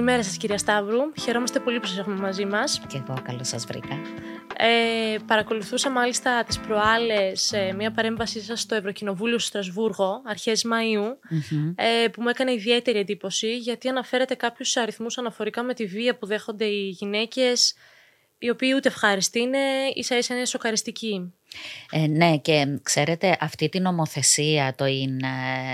Καλημέρα σας κυρία Σταύρου. Χαιρόμαστε πολύ που σας έχουμε μαζί μας. Και εγώ καλώς σας βρήκα. Ε, παρακολουθούσα μάλιστα τις προάλλες ε, μια παρέμβασή σας στο Ευρωκοινοβούλιο στο Στρασβούργο, αρχές Μαΐου, ε, που μου έκανε ιδιαίτερη εντύπωση γιατί αναφέρεται κάποιους αριθμούς αναφορικά με τη βία που δέχονται οι γυναίκες οι οποίοι ούτε ευχάριστοι είναι, ίσα ίσα είναι σοκαριστικοί. Ε, ναι και ξέρετε αυτή την νομοθεσία, το είναι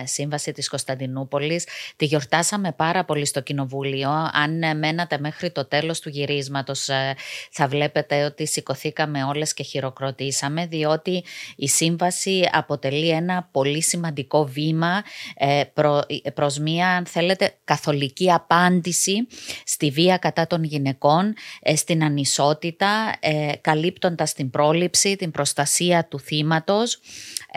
σύμβαση της Κωνσταντινούπολης, τη γιορτάσαμε πάρα πολύ στο Κοινοβούλιο. Αν μένατε μέχρι το τέλος του γυρίσματος ε, θα βλέπετε ότι σηκωθήκαμε όλες και χειροκροτήσαμε διότι η σύμβαση αποτελεί ένα πολύ σημαντικό βήμα ε, προ, προς μία αν θέλετε καθολική απάντηση στη βία κατά των γυναικών, ε, στην ανισότητα, καλύπτοντας την πρόληψη, την προστασία του θύματος,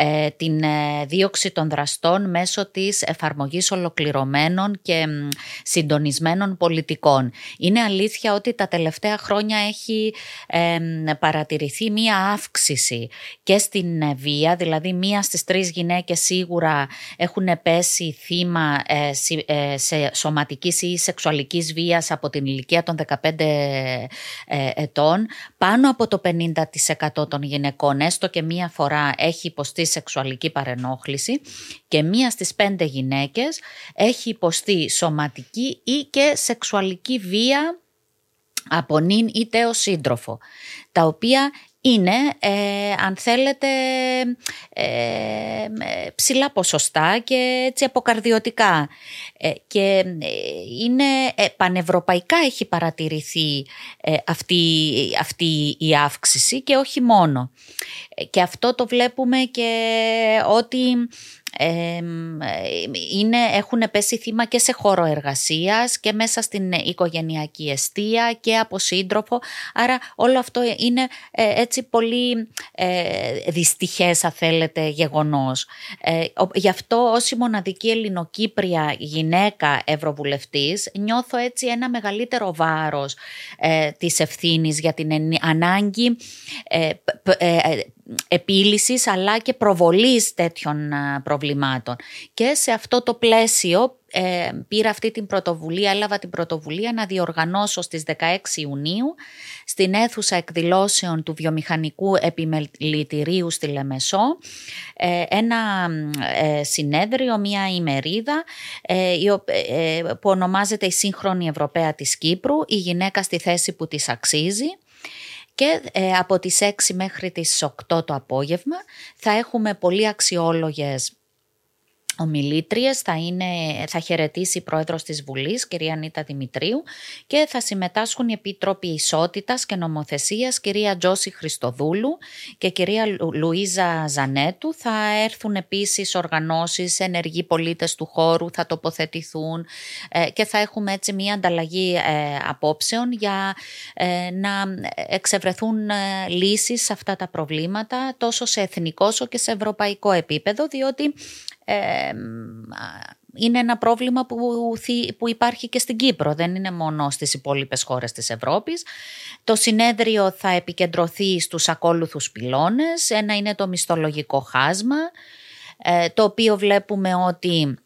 ε, την ε, δίωξη των δραστών μέσω της εφαρμογής ολοκληρωμένων και συντονισμένων πολιτικών. Είναι αλήθεια ότι τα τελευταία χρόνια έχει παρατηρηθεί μία αύξηση και στην ε, βία, δηλαδή μία στις τρεις γυναίκες σίγουρα έχουν πέσει θύμα σε σωματικής ή σεξουαλικής βίας από την ηλικία των 15 ετών. Πάνω από το 50% των γυναικών έστω και μία φορά έχει υποστεί σεξουαλική παρενόχληση και μία στις πέντε γυναίκες έχει υποστεί σωματική ή και σεξουαλική βία από νυν ή τέος σύντροφο, τα οποία είναι, ε, αν θέλετε, ε, ψηλά ποσοστά και έτσι αποκαρδιωτικά. Ε, και είναι πανευρωπαϊκά έχει παρατηρηθεί αυτή, αυτή η αύξηση και όχι μόνο. Και αυτό το βλέπουμε και ότι είναι, έχουν πέσει θύμα και σε χώρο εργασίας και μέσα στην οικογενειακή αιστεία και από σύντροφο. Άρα όλο αυτό είναι ε, έτσι πολύ ε, δυστυχές αν θέλετε γεγονός. Ε, γι' αυτό ως η μοναδική ελληνοκύπρια γυναίκα ευρωβουλευτής νιώθω έτσι ένα μεγαλύτερο βάρος ε, της ευθύνης για την ανάγκη ε, επίλυσης αλλά και προβολής τέτοιων προβλημάτων. Και σε αυτό το πλαίσιο ε, πήρα αυτή την πρωτοβουλία, έλαβα την πρωτοβουλία να διοργανώσω στις 16 Ιουνίου στην αίθουσα εκδηλώσεων του βιομηχανικού επιμελητηρίου στη Λεμεσό ε, ένα ε, συνέδριο, μια ημερίδα ε, που ονομάζεται η Σύγχρονη Ευρωπαία της Κύπρου, η γυναίκα στη θέση που της αξίζει και ε, από τις 6 μέχρι τις 8 το απόγευμα θα έχουμε πολύ αξιόλογες ομιλήτριες θα, είναι, θα χαιρετήσει η πρόεδρος της Βουλής, κυρία Νίτα Δημητρίου και θα συμμετάσχουν οι Επίτροποι Ισότητας και Νομοθεσίας, κυρία Τζόση Χριστοδούλου και κυρία Λουίζα Ζανέτου. Θα έρθουν επίσης οργανώσεις, ενεργοί πολίτες του χώρου, θα τοποθετηθούν ε, και θα έχουμε έτσι μια ανταλλαγή ε, απόψεων για ε, να εξευρεθούν λύσεις σε αυτά τα προβλήματα τόσο σε εθνικό όσο και σε ευρωπαϊκό επίπεδο διότι είναι ένα πρόβλημα που, που υπάρχει και στην Κύπρο, δεν είναι μόνο στις υπόλοιπες χώρες της Ευρώπης. Το συνέδριο θα επικεντρωθεί στους ακόλουθους πυλώνες. Ένα είναι το μισθολογικό χάσμα, ε, το οποίο βλέπουμε ότι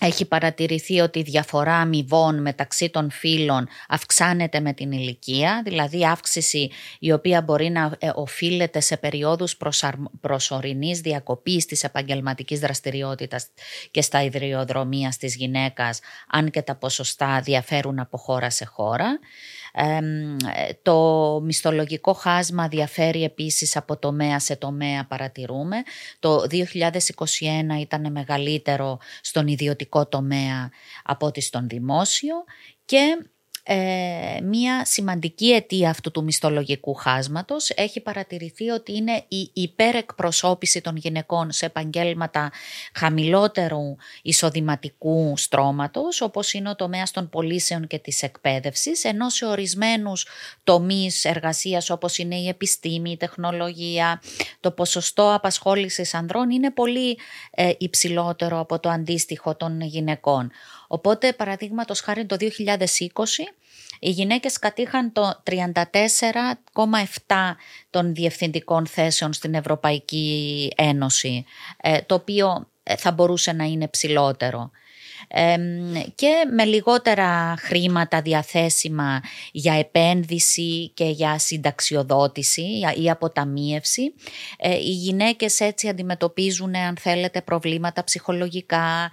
έχει παρατηρηθεί ότι η διαφορά αμοιβών μεταξύ των φύλων αυξάνεται με την ηλικία, δηλαδή αύξηση η οποία μπορεί να ε, οφείλεται σε περιόδους προσωρινής διακοπής της επαγγελματικής δραστηριότητας και στα ιδρυοδρομία της γυναίκας, αν και τα ποσοστά διαφέρουν από χώρα σε χώρα το μισθολογικό χάσμα διαφέρει επίσης από τομέα σε τομέα παρατηρούμε. Το 2021 ήταν μεγαλύτερο στον ιδιωτικό τομέα από ότι στον δημόσιο και ε, μία σημαντική αιτία αυτού του μισθολογικού χάσματος έχει παρατηρηθεί ότι είναι η υπερεκπροσώπηση των γυναικών σε επαγγέλματα χαμηλότερου εισοδηματικού στρώματος όπως είναι ο τομέας των πωλήσεων και της εκπαίδευσης ενώ σε ορισμένους τομείς εργασίας όπως είναι η επιστήμη, η τεχνολογία το ποσοστό απασχόλησης ανδρών είναι πολύ ε, υψηλότερο από το αντίστοιχο των γυναικών. Οπότε, παραδείγματος χάρη το 2020, οι γυναίκες κατήχαν το 34,7 των διευθυντικών θέσεων στην Ευρωπαϊκή Ένωση, ε, το οποίο ε, θα μπορούσε να είναι ψηλότερο. Και με λιγότερα χρήματα διαθέσιμα για επένδυση και για συνταξιοδότηση ή αποταμίευση. Ε, οι γυναίκες έτσι αντιμετωπίζουν αν θέλετε προβλήματα ψυχολογικά,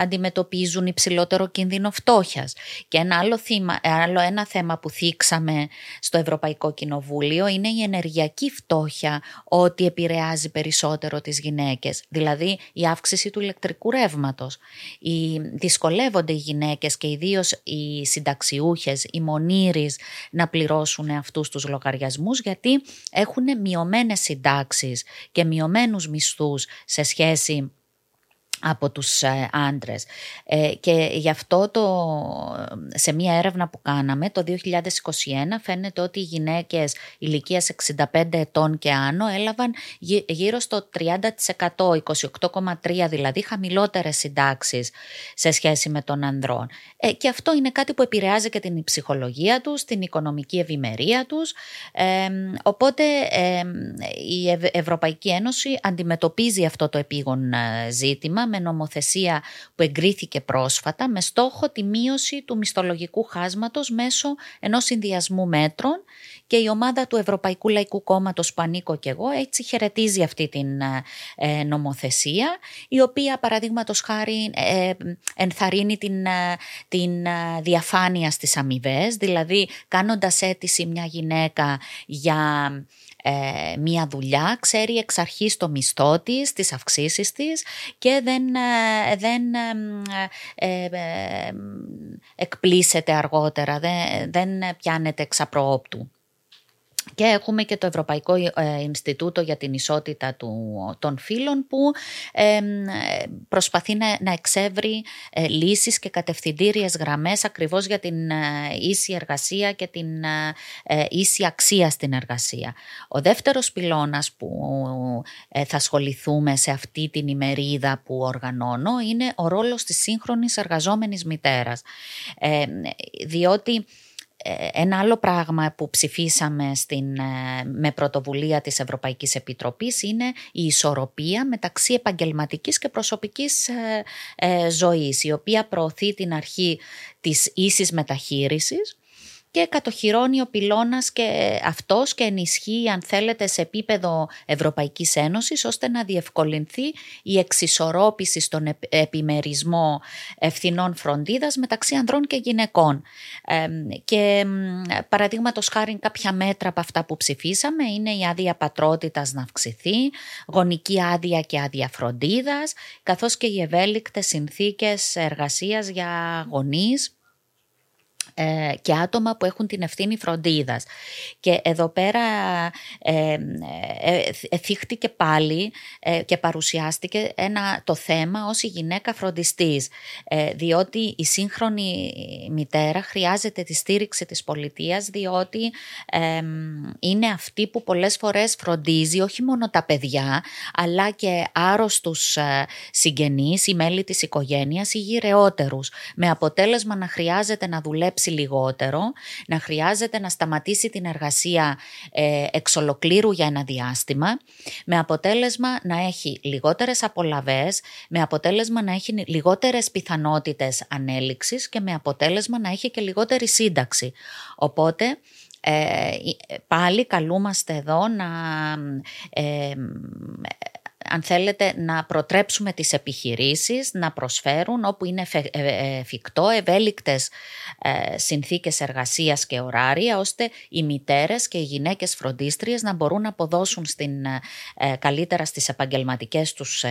αντιμετωπίζουν υψηλότερο κίνδυνο φτώχειας. Και ένα άλλο, άλλο ένα θέμα που θίξαμε στο Ευρωπαϊκό Κοινοβούλιο είναι η ενεργειακή φτώχεια ότι επηρεάζει περισσότερο τις γυναίκες, δηλαδή η αύξηση του ηλεκτρικού ρεύματος. Οι, δυσκολεύονται οι γυναίκες και ιδίως οι συνταξιούχες, οι μονήρεις να πληρώσουν αυτούς τους λογαριασμούς γιατί έχουν μειωμένες συντάξεις και μειωμένους μισθούς σε σχέση από τους ε, άντρες. Ε, και γι' αυτό το, σε μία έρευνα που κάναμε το 2021 φαίνεται ότι οι γυναίκες ηλικίας 65 ετών και άνω έλαβαν γύρω στο 30%, 28,3% δηλαδή χαμηλότερες συντάξεις σε σχέση με τον ανδρών. Ε, και αυτό είναι κάτι που επηρεάζει και την ψυχολογία τους, την οικονομική ευημερία τους. οπότε η Ευρωπαϊκή Ένωση αντιμετωπίζει αυτό το επίγον ζήτημα με νομοθεσία που εγκρίθηκε πρόσφατα με στόχο τη μείωση του μισθολογικού χάσματος μέσω ενός συνδυασμού μέτρων. Και η ομάδα του Ευρωπαϊκού Λαϊκού Κόμματος που ανήκω και εγώ έτσι χαιρετίζει αυτή την ε, νομοθεσία η οποία παραδείγματος χάρη ε, ενθαρρύνει την, ε, την διαφάνεια στις αμοιβές, δηλαδή κάνοντας αίτηση μια γυναίκα για ε, μία δουλειά, ξέρει εξ αρχής το μισθό της, τις αυξήσεις της και δεν, ε, δεν ε, εκπλήσεται αργότερα, δεν, δεν πιάνεται εξαπροόπτου. Και έχουμε και το Ευρωπαϊκό ε, Ινστιτούτο για την Ισότητα του, των Φύλων που προσπαθεί να, να εξεύρει ε, λύσεις και κατευθυντήριες γραμμές ακριβώς για την ε, ίση εργασία και την ίση αξία στην εργασία. Ο δεύτερος πυλώνας που θα ασχοληθούμε σε αυτή την ημερίδα που οργανώνω είναι ο ρόλος της σύγχρονης εργαζόμενης μητέρας. διότι ε, ένα άλλο πράγμα που ψηφίσαμε στην, ε, με πρωτοβουλία της Ευρωπαϊκής Επιτροπής είναι η ισορροπία μεταξύ επαγγελματικής και προσωπικής ε, ζωής, η οποία προωθεί την αρχή της ίσης μεταχείρισης και κατοχυρώνει ο πυλώνας και αυτός και ενισχύει αν θέλετε σε επίπεδο Ευρωπαϊκής Ένωσης ώστε να διευκολυνθεί η εξισορρόπηση στον επιμερισμό ευθυνών φροντίδας μεταξύ ανδρών και γυναικών. και παραδείγματος χάρη κάποια μέτρα από αυτά που ψηφίσαμε είναι η άδεια πατρότητας να αυξηθεί, γονική άδεια και άδεια φροντίδας, καθώς και οι ευέλικτες συνθήκες εργασίας για γονείς ε, και άτομα που έχουν την ευθύνη φροντίδας. Και εδώ πέρα ε, ε, θύχτηκε πάλι και παρουσιάστηκε ένα, το θέμα ως η γυναίκα φροντιστής, διότι η σύγχρονη μητέρα χρειάζεται τη στήριξη της πολιτείας, διότι είναι αυτή που πολλές φορές φροντίζει όχι μόνο τα παιδιά, αλλά και άρρωστους συγγενείς ή μέλη της οικογένειας ή γυρεότερους, με αποτέλεσμα να χρειάζεται να δουλέψει λιγότερο, να χρειάζεται να σταματήσει την εργασία ε, εξ ολοκλήρου για ένα διάστημα, με αποτέλεσμα να έχει λιγότερες απολαβές, με αποτέλεσμα να έχει λιγότερες πιθανότητες ανέλυξης και με αποτέλεσμα να έχει και λιγότερη σύνταξη. Οπότε ε, πάλι καλούμαστε εδώ να ε, αν θέλετε, να προτρέψουμε τις επιχειρήσεις να προσφέρουν όπου είναι ε, ε, εφικτό ευέλικτες ε, συνθήκες εργασίας και ωράρια ώστε οι μητέρες και οι γυναίκες φροντίστριες να μπορούν να αποδώσουν στην, καλύτερα στις επαγγελματικές τους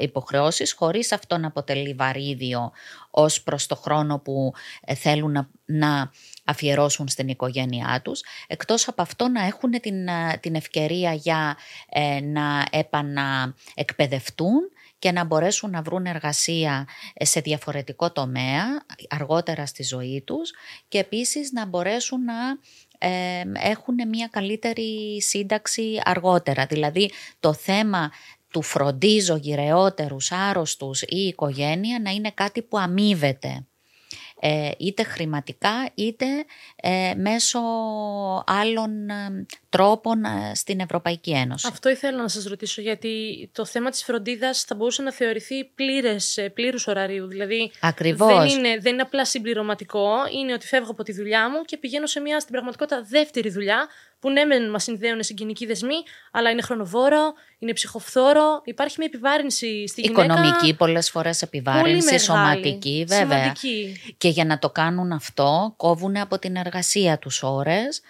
υποχρεώσεις χωρίς αυτό να αποτελεί βαρύδιο ως προς το χρόνο που θέλουν να, να αφιερώσουν στην οικογένειά τους, εκτός από αυτό να έχουν την, ε, την ευκαιρία για ε, να επαναεκπαιδευτούν και να μπορέσουν να βρουν εργασία ε, σε διαφορετικό τομέα αργότερα στη ζωή τους και επίσης να μπορέσουν να έχουν μια καλύτερη σύνταξη αργότερα. Δηλαδή το θέμα του φροντίζω γυρεότερους, άρρωστους ή οικογένεια να είναι κάτι που αμείβεται ε, είτε χρηματικά είτε ε, μέσω άλλων ε, τρόπων στην Ευρωπαϊκή Ένωση. Αυτό ήθελα να σας ρωτήσω γιατί το θέμα της φροντίδας θα μπορούσε να θεωρηθεί πλήρες, πλήρους ωραρίου. Δηλαδή Ακριβώς. Δεν, είναι, δεν είναι απλά συμπληρωματικό, είναι ότι φεύγω από τη δουλειά μου και πηγαίνω σε μια στην πραγματικότητα δεύτερη δουλειά που ναι, μεν μας συνδέουν συγγενικοί δεσμοί, αλλά είναι χρονοβόρο, είναι ψυχοφθόρο. Υπάρχει μια επιβάρυνση στη γυναίκα. Οικονομική, πολλές φορές επιβάρυνση, σωματική, βέβαια. Σημαντική. Και για να το κάνουν αυτό, κόβουν από την εργασία τους ώρες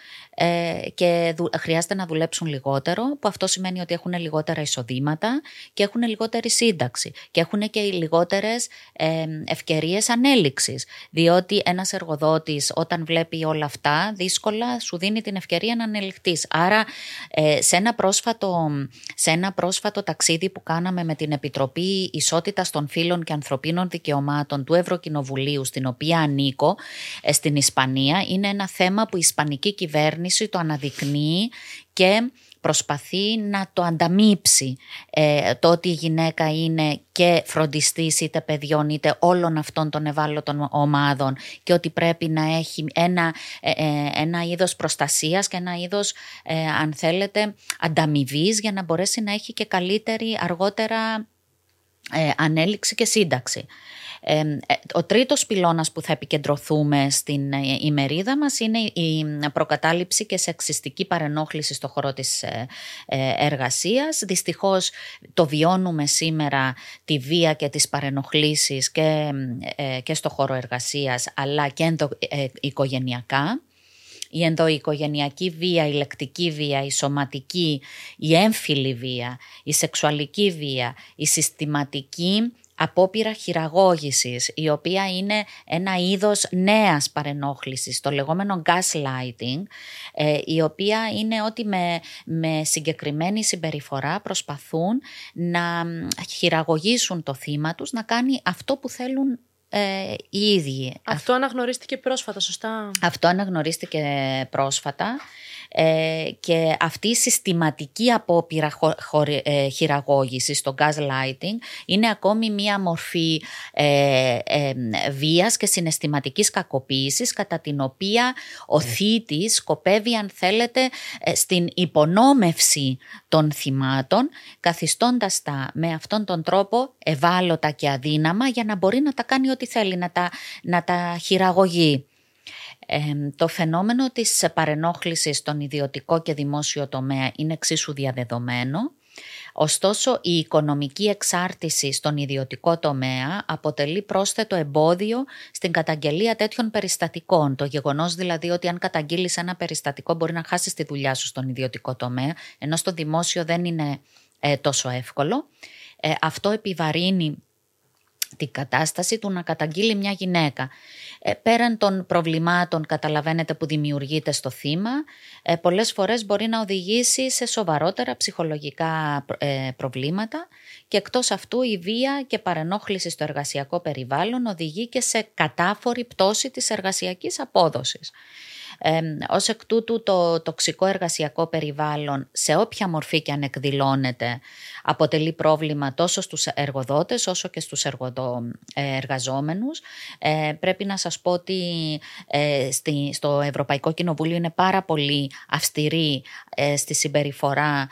ε, και χρειάζεται να δουλέψουν λιγότερο, που αυτό σημαίνει ότι έχουν λιγότερα εισοδήματα και έχουν λιγότερη σύνταξη και έχουν και λιγότερες ε, ευκαιρίες ανέλυξης. Διότι ένας εργοδότης, όταν βλέπει όλα αυτά, δύσκολα σου δίνει την ευκαιρία να Άρα ε, σε, ένα πρόσφατο, σε ένα πρόσφατο ταξίδι που κάναμε με την Επιτροπή Ισότητας των Φύλων και Ανθρωπίνων Δικαιωμάτων του Ευρωκοινοβουλίου στην οποία ανήκω ε, στην Ισπανία είναι ένα θέμα που η Ισπανική κυβέρνηση το αναδεικνύει και προσπαθεί να το ανταμείψει ε, το ότι η γυναίκα είναι και φροντιστής είτε παιδιών είτε όλων αυτών των ευάλωτων ομάδων και ότι πρέπει να έχει ένα, ε, ε ένα είδος προστασίας και ένα είδος ε, αν θέλετε ανταμοιβής για να μπορέσει να έχει και καλύτερη αργότερα ανέλυξη και σύνταξη. Ε, ο τρίτος πυλώνας που θα επικεντρωθούμε στην ε, ημερίδα μας είναι η προκατάληψη και σεξιστική παρενόχληση στο χώρο της ε, εργασίας. Δυστυχώς το βιώνουμε σήμερα τη βία και τις παρενοχλήσεις και, και στο χώρο εργασίας αλλά και οικογενειακά η ενδοοικογενειακή βία, η λεκτική βία, η σωματική, η έμφυλη βία, η σεξουαλική βία, η συστηματική απόπειρα χειραγώγησης, η οποία είναι ένα είδος νέας παρενόχλησης, το λεγόμενο gaslighting, ε, η οποία είναι ότι με, με συγκεκριμένη συμπεριφορά προσπαθούν να χειραγωγήσουν το θύμα τους, να κάνει αυτό που θέλουν ε, οι ίδιοι. Αυτό αναγνωρίστηκε πρόσφατα, σωστά; Αυτό αναγνωρίστηκε πρόσφατα ε, και αυτή η συστηματική απόπειρα ε, χειραγώγησης στο gaslighting είναι ακόμη μία μορφή ε, ε, βίας και συναισθηματικής κακοποίησης κατά την οποία ο ναι. θήτης σκοπεύει αν θέλετε ε, στην υπονόμευση των θυμάτων καθιστώντας τα με αυτόν τον τρόπο ευάλωτα και αδύναμα για να μπορεί να τα κάνει ό,τι θέλει, να τα, να τα χειραγωγεί το φαινόμενο της παρενόχλησης στον ιδιωτικό και δημόσιο τομέα είναι εξίσου διαδεδομένο. Ωστόσο, η οικονομική εξάρτηση στον ιδιωτικό τομέα αποτελεί πρόσθετο εμπόδιο στην καταγγελία τέτοιων περιστατικών. Το γεγονός δηλαδή ότι αν καταγγείλεις ένα περιστατικό μπορεί να χάσεις τη δουλειά σου στον ιδιωτικό τομέα, ενώ στο δημόσιο δεν είναι ε, τόσο εύκολο. Ε, αυτό επιβαρύνει την κατάσταση του να καταγγείλει μια γυναίκα. Ε, πέραν των προβλημάτων καταλαβαίνετε που δημιουργείται στο θύμα, ε, πολλές φορές μπορεί να οδηγήσει σε σοβαρότερα ψυχολογικά ε, προβλήματα και εκτός αυτού η βία και παρενόχληση στο εργασιακό περιβάλλον οδηγεί και σε κατάφορη πτώση της εργασιακής απόδοσης. Ε, ως εκ τούτου το τοξικό εργασιακό περιβάλλον σε όποια μορφή και αν εκδηλώνεται αποτελεί πρόβλημα τόσο στους εργοδότες όσο και στους εργοδο, ε, εργαζόμενους. Ε, πρέπει να σας πω ότι ε, στο Ευρωπαϊκό Κοινοβούλιο είναι πάρα πολύ αυστηρή ε, στη συμπεριφορά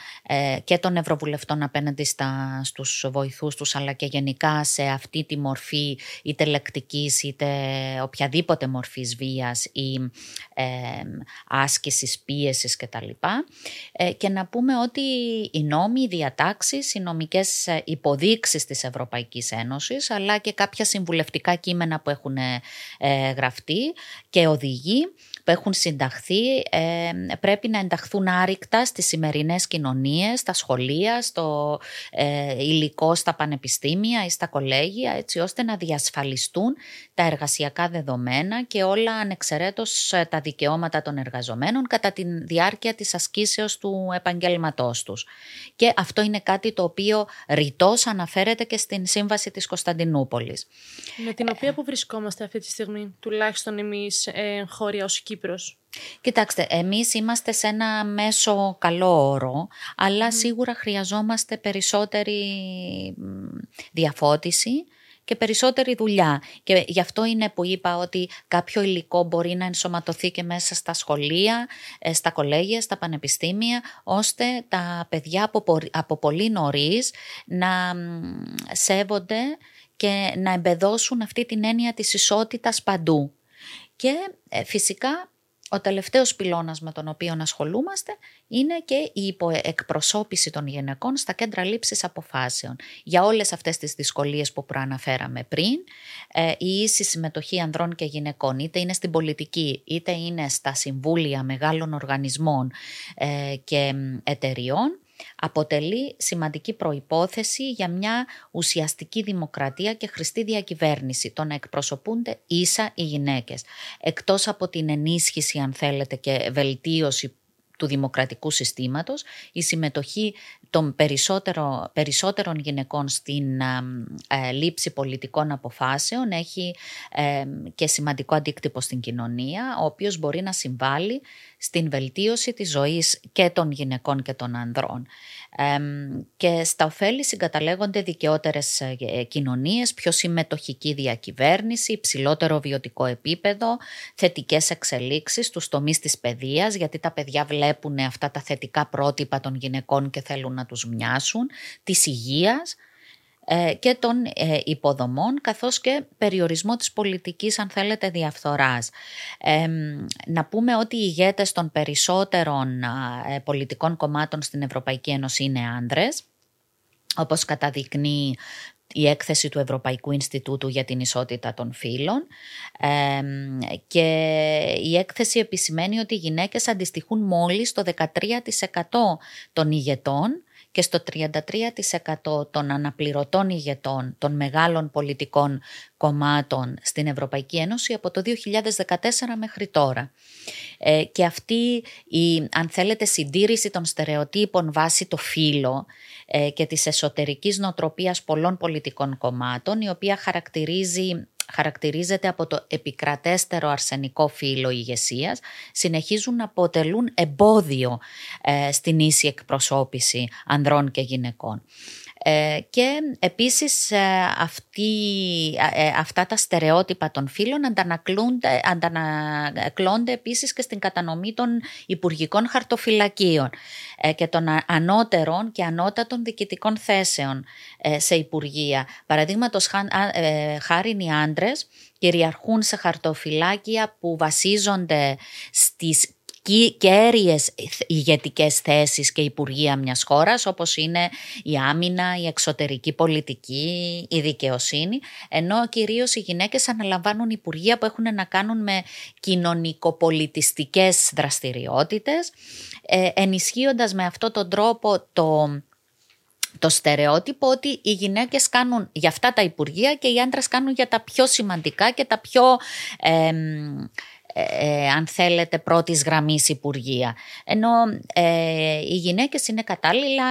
και των Ευρωβουλευτών απέναντι στα, στους βοηθούς τους αλλά και γενικά σε αυτή τη μορφή είτε λεκτικής είτε οποιαδήποτε μορφής βίας ή άσκησης, πίεσης κτλ. Ε, και να πούμε ότι οι νόμοι, οι διατάξεις, οι νομικές ε, υποδείξεις της Ευρωπαϊκής Ένωσης αλλά και κάποια συμβουλευτικά κείμενα που έχουν ε, γραφτεί και οδηγεί που έχουν συνταχθεί ε, πρέπει να ενταχθούν άρρηκτα στις σημερινές κοινωνίες, στα σχολεία, στο ε, υλικό στα πανεπιστήμια ή στα κολέγια έτσι ώστε να διασφαλιστούν τα εργασιακά δεδομένα και όλα ανεξαιρέτως ε, τα δικαιώματα των εργαζομένων κατά τη διάρκεια της ασκήσεως του επαγγέλματός τους. Και αυτό είναι κάτι το οποίο ρητός αναφέρεται και στην Σύμβαση της Κωνσταντινούπολης. Με την οποία που βρισκόμαστε αυτή τη στιγμή, τουλάχιστον εμείς ε, χώρια ως Κύπρος. Κοιτάξτε, εμείς είμαστε σε ένα μέσο καλό όρο, αλλά σίγουρα χρειαζόμαστε περισσότερη διαφώτιση και περισσότερη δουλειά. Και γι' αυτό είναι που είπα ότι κάποιο υλικό μπορεί να ενσωματωθεί και μέσα στα σχολεία, ε, στα κολέγια, στα πανεπιστήμια, ώστε τα παιδιά από πολύ νωρίς να σέβονται και να εμπεδώσουν αυτή την έννοια της ισότητας παντού. Και ε, φυσικά ο τελευταίος πυλώνας με τον οποίο ασχολούμαστε είναι και η υποεκπροσώπηση των γυναικών στα κέντρα λήψης αποφάσεων. Για όλες αυτές τις δυσκολίες που προαναφέραμε πριν, ε, η ίση συμμετοχή ανδρών και γυναικών, είτε είναι στην πολιτική, είτε είναι στα συμβούλια μεγάλων οργανισμών ε, και εταιριών, αποτελεί σημαντική προϋπόθεση για μια ουσιαστική δημοκρατία και χρηστή διακυβέρνηση, το να εκπροσωπούνται ίσα οι γυναίκες. Εκτός από την ενίσχυση, αν θέλετε, και βελτίωση του δημοκρατικού συστήματος, η συμμετοχή των περισσότερο, περισσότερων γυναικών στην ε, λήψη πολιτικών αποφάσεων έχει ε, και σημαντικό αντίκτυπο στην κοινωνία, ο οποίος μπορεί να συμβάλλει στην βελτίωση της ζωής και των γυναικών και των ανδρών. Και στα ωφέλη συγκαταλέγονται δικαιότερες ε, κοινωνίες, πιο συμμετοχική διακυβέρνηση, υψηλότερο βιωτικό επίπεδο, θετικές εξελίξεις στους τομείς της παιδείας, γιατί τα παιδιά βλέπουν αυτά τα θετικά πρότυπα των γυναικών και θέλουν να τους μοιάσουν, της υγείας ε, και των ε, υποδομών καθώς και περιορισμό της πολιτικής αν θέλετε διαφθοράς. να πούμε ότι οι ηγέτες των περισσότερων ε, πολιτικών κομμάτων στην Ευρωπαϊκή Ένωση είναι άνδρες όπως καταδεικνύει η έκθεση του Ευρωπαϊκού Ινστιτούτου για την Ισότητα των Φύλων και η έκθεση επισημαίνει ότι οι γυναίκες αντιστοιχούν μόλις το 13% των ηγετών και στο 33% των αναπληρωτών ηγετών των μεγάλων πολιτικών κομμάτων στην Ευρωπαϊκή Ένωση από το 2014 μέχρι τώρα. Ε, και αυτή η, αν θέλετε, συντήρηση των στερεοτύπων βάσει το φύλλο ε, και της εσωτερικής νοοτροπίας πολλών πολιτικών κομμάτων, η οποία χαρακτηρίζει χαρακτηρίζεται από το επικρατέστερο αρσενικό φύλλο ηγεσίας, συνεχίζουν να αποτελούν εμπόδιο ε, στην ίση εκπροσώπηση ανδρών και γυναικών. Ε, και επίσης ε, αυτή, ε, αυτά τα στερεότυπα των φύλων αντανακλώνται, αντανακλώνται επίσης και στην κατανομή των υπουργικών χαρτοφυλακίων και των ανώτερων και ανώτατων διοικητικών θέσεων σε υπουργεία. Παραδείγματος χάρη οι άντρες κυριαρχούν σε χαρτοφυλάκια που βασίζονται στις κέρυες ηγετικές θέσεις και υπουργεία μιας χώρας όπως είναι η άμυνα, η εξωτερική πολιτική, η δικαιοσύνη ενώ κυρίως οι γυναίκες αναλαμβάνουν υπουργεία που έχουν να κάνουν με κοινωνικοπολιτιστικές δραστηριότητες ε, ενισχύοντας με αυτόν τον τρόπο το το στερεότυπο ότι οι γυναίκες κάνουν για αυτά τα υπουργεία και οι άντρες κάνουν για τα πιο σημαντικά και τα πιο ε, αν θέλετε πρώτης γραμμής υπουργεία. Ενώ ε, οι γυναίκες είναι κατάλληλα,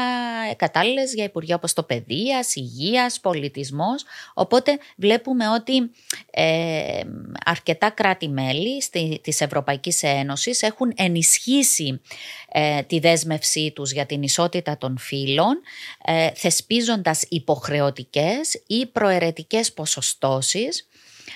κατάλληλες για υπουργεία όπως το παιδείας, υγείας, πολιτισμός. Οπότε βλέπουμε ότι ε, αρκετά κράτη-μέλη της Ευρωπαϊκής Ένωσης έχουν ενισχύσει ε, τη δέσμευσή τους για την ισότητα των φύλων ε, θεσπίζοντας υποχρεωτικές ή προαιρετικές ποσοστώσεις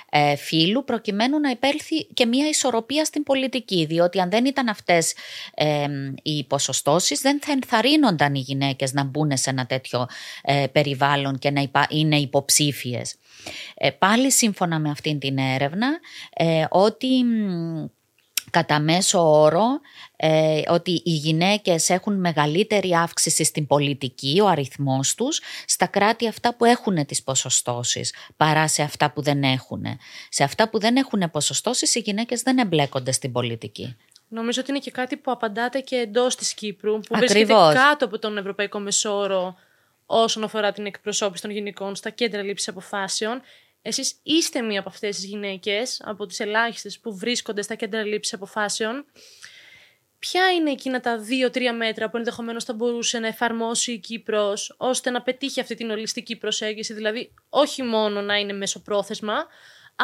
ε, φύλου προκειμένου να υπέλθει και μια ισορροπία στην πολιτική διότι αν δεν ήταν αυτές ε, οι ποσοστώσεις δεν θα ενθαρρύνονταν οι γυναίκες να μπουν σε ένα τέτοιο ε, περιβάλλον και να είναι υποψήφιες. Ε, πάλι σύμφωνα με αυτήν την έρευνα ότι κατά μέσο όρο ε, ότι οι γυναίκες έχουν μεγαλύτερη αύξηση στην πολιτική, ο αριθμός τους, στα κράτη αυτά που έχουν τις ποσοστώσεις, παρά σε αυτά που δεν έχουν. Σε αυτά που δεν έχουν ποσοστώσεις, οι γυναίκες δεν εμπλέκονται στην πολιτική. Νομίζω ότι είναι και κάτι που απαντάτε και εντός της Κύπρου, που βρίσκεται κάτω από τον Ευρωπαϊκό Μεσόρο όσον αφορά την εκπροσώπηση των γυναικών στα κέντρα λήψης αποφάσεων. Εσείς είστε μία από αυτές τις γυναίκες, από τις ελάχιστες που βρίσκονται στα κέντρα λήψης αποφάσεων. Ποια είναι εκείνα τα δύο-τρία μέτρα που ενδεχομένως θα μπορούσε να εφαρμόσει η Κύπρος ώστε να πετύχει αυτή την ολιστική προσέγγιση, δηλαδή όχι μόνο να είναι μεσοπρόθεσμα,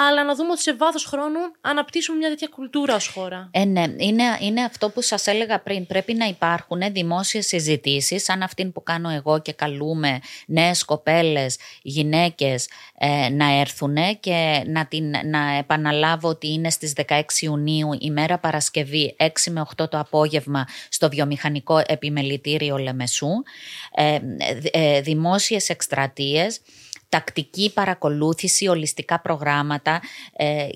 αλλά να δούμε ότι σε βάθος χρόνου αναπτύσσουμε μια τέτοια κουλτούρα ως χώρα. Ε, ναι, είναι, είναι αυτό που σας έλεγα πριν. Πρέπει να υπάρχουν δημόσιες συζητήσεις, σαν αυτήν που κάνω εγώ και καλούμε νέες κοπέλες, γυναίκες ε, να έρθουν και να, την, να επαναλάβω ότι είναι στις 16 Ιουνίου ημέρα Παρασκευή 6 με 8 το απόγευμα στο βιομηχανικό επιμελητήριο Λεμεσού. Ε, ε, δημόσιες εκστρατείες τακτική παρακολούθηση, ολιστικά προγράμματα ε,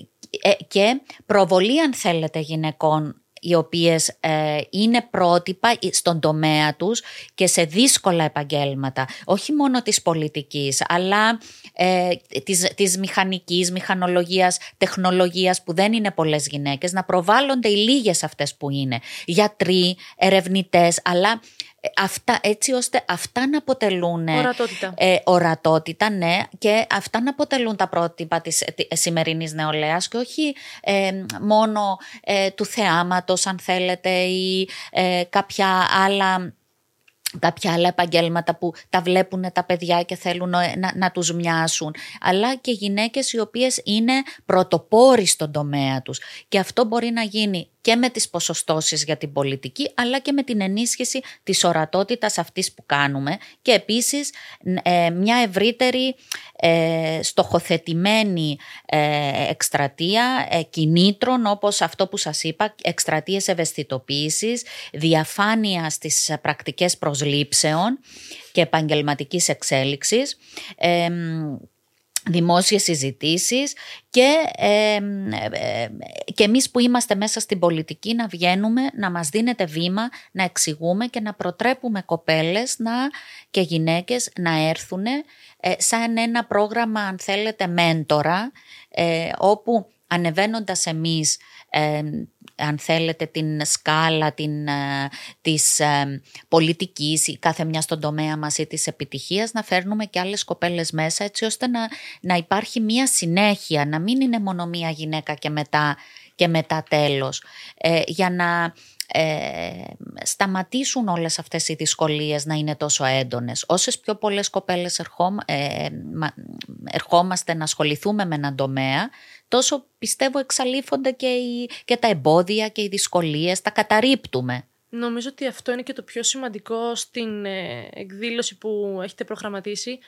ε, και προβολή αν θέλετε γυναικών οι οποίες ε, είναι πρότυπα στον τομέα τους και σε δύσκολα επαγγέλματα, όχι μόνο της πολιτικής, αλλά ε, της, της μηχανικής, μηχανολογίας, τεχνολογίας που δεν είναι πολλές γυναίκες, να προβάλλονται οι λίγες αυτές που είναι, γιατροί, ερευνητές, αλλά αυτά, έτσι ώστε αυτά να αποτελούν ορατότητα. Ε, ορατότητα ναι, και αυτά να αποτελούν τα πρότυπα της ε, σημερινής νεολαίας και όχι ε, μόνο ε, του θεάματος αν θέλετε ή ε, κάποια άλλα κάποια άλλα επαγγέλματα που τα βλέπουν τα παιδιά και θέλουν να, να τους μοιάσουν, αλλά και γυναίκες οι οποίες είναι πρωτοπόροι στον τομέα τους. Και αυτό μπορεί να γίνει και με τις ποσοστώσεις για την πολιτική αλλά και με την ενίσχυση της ορατότητας αυτής που κάνουμε. Και επίσης ε, μια ευρύτερη ε, στοχοθετημένη ε, εκστρατεία ε, κινήτρων όπως αυτό που σας είπα, εκστρατείες ευαισθητοποίησης, διαφάνεια στις πρακτικές προσλήψεων και επαγγελματικής εξέλιξης δημόσιες συζητήσεις και, ε, και εμείς που είμαστε μέσα στην πολιτική να βγαίνουμε, να μας δίνετε βήμα, να εξηγούμε και να προτρέπουμε κοπέλες να, και γυναίκες να έρθουν ε, σαν ένα πρόγραμμα αν θέλετε μέντορα ε, όπου ανεβαίνοντας εμείς αν θέλετε την σκάλα την, ε, της ε, πολιτικής ή κάθε μια στον τομέα μας ή της επιτυχίας να φέρνουμε και άλλες κοπέλες μέσα έτσι ώστε να, να υπάρχει μια συνέχεια, να μην είναι μόνο μια γυναίκα και μετά, και μετά τέλος. Ε, για να ε, σταματήσουν όλες αυτές οι δυσκολίες να είναι τόσο έντονες. Όσες πιο πολλές κοπέλες ε, ερχόμαστε να ασχοληθούμε με έναν τομέα, τόσο πιστεύω εξαλείφονται και, και τα εμπόδια και οι δυσκολίες, τα καταρρύπτουμε. Νομίζω ότι αυτό είναι και το πιο σημαντικό στην ε, εκδήλωση που έχετε προγραμματίσει,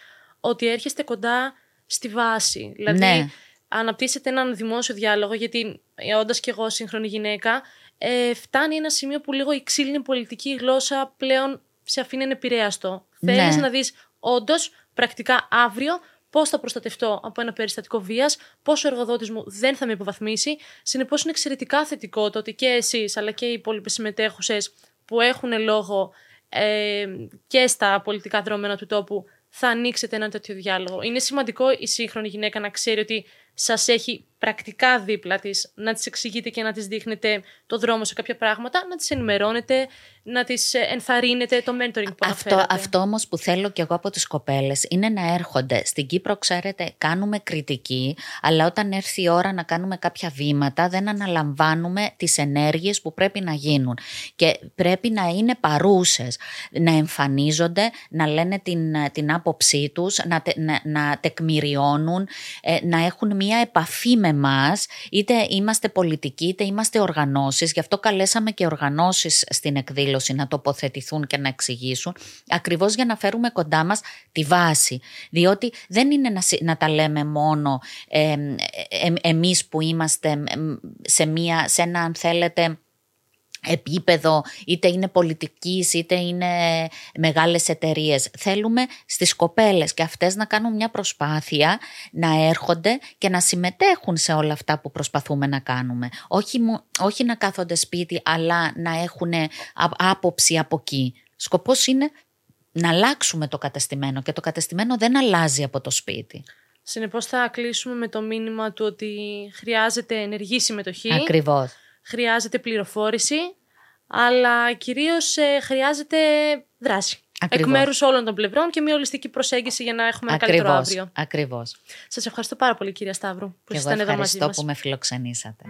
ότι έρχεστε κοντά στη βάση. Δηλαδή, ναι. αναπτύσσετε έναν δημόσιο διάλογο, γιατί όντας και εγώ σύγχρονη γυναίκα, ε, φτάνει ένα σημείο που λίγο η ξύλινη πολιτική γλώσσα πλέον σε αφήνει επηρέαστο. Ναι. Θέλεις να δεις όντως πρακτικά αύριο πώς θα προστατευτώ από ένα περιστατικό βίας, πώ ο εργοδότης μου δεν θα με υποβαθμίσει. Συνεπώς, είναι εξαιρετικά θετικό το ότι και εσείς αλλά και οι υπόλοιπε συμμετέχουσες που έχουν λόγο ε, και στα πολιτικά δρόμενα του τόπου θα ανοίξετε ένα τέτοιο διάλογο. Είναι σημαντικό η σύγχρονη γυναίκα να ξέρει ότι σας έχει πρακτικά δίπλα της, να τις εξηγείτε και να τις δείχνετε το δρόμο σε κάποια πράγματα, να τις ενημερώνετε, να τις ε, ενθαρρύνετε, το mentoring που αυτό, Αυτό όμως που θέλω και εγώ από τις κοπέλες είναι να έρχονται. Στην Κύπρο, ξέρετε, κάνουμε κριτική, αλλά όταν έρθει η ώρα να κάνουμε κάποια βήματα, δεν αναλαμβάνουμε τις ενέργειες που πρέπει να γίνουν. Και πρέπει να είναι παρούσες, να εμφανίζονται, να λένε την, την άποψή τους, να, να, να τεκμηριώνουν, ε, να έχουν μια επαφή με μας, είτε είμαστε πολιτικοί είτε είμαστε οργανώσεις, γι' αυτό καλέσαμε και οργανώσεις στην εκδήλωση να τοποθετηθούν και να εξηγήσουν, ακριβώς για να φέρουμε κοντά μας τη βάση. Διότι δεν είναι να, να τα λέμε μόνο ε, εμείς που είμαστε σε, μια, σε ένα αν θέλετε επίπεδο, είτε είναι πολιτικής, είτε είναι μεγάλες εταιρείες. Θέλουμε στις κοπέλες και αυτές να κάνουν μια προσπάθεια να έρχονται και να συμμετέχουν σε όλα αυτά που προσπαθούμε να κάνουμε. Όχι, όχι να κάθονται σπίτι, αλλά να έχουν άποψη από εκεί. Σκοπός είναι να αλλάξουμε το κατεστημένο και το κατεστημένο δεν αλλάζει από το σπίτι. Συνεπώς θα κλείσουμε με το μήνυμα του ότι χρειάζεται ενεργή συμμετοχή. Ακριβώς χρειάζεται πληροφόρηση, αλλά κυρίως ε, χρειάζεται δράση. Ακριβώς. Εκ μέρους όλων των πλευρών και μια ολιστική προσέγγιση για να έχουμε ένα καλύτερο αύριο. Ακριβώς. Σας ευχαριστώ πάρα πολύ, κυρία Σταύρου, που ήσασταν εδώ μαζί μα. Ευχαριστώ που με φιλοξενήσατε.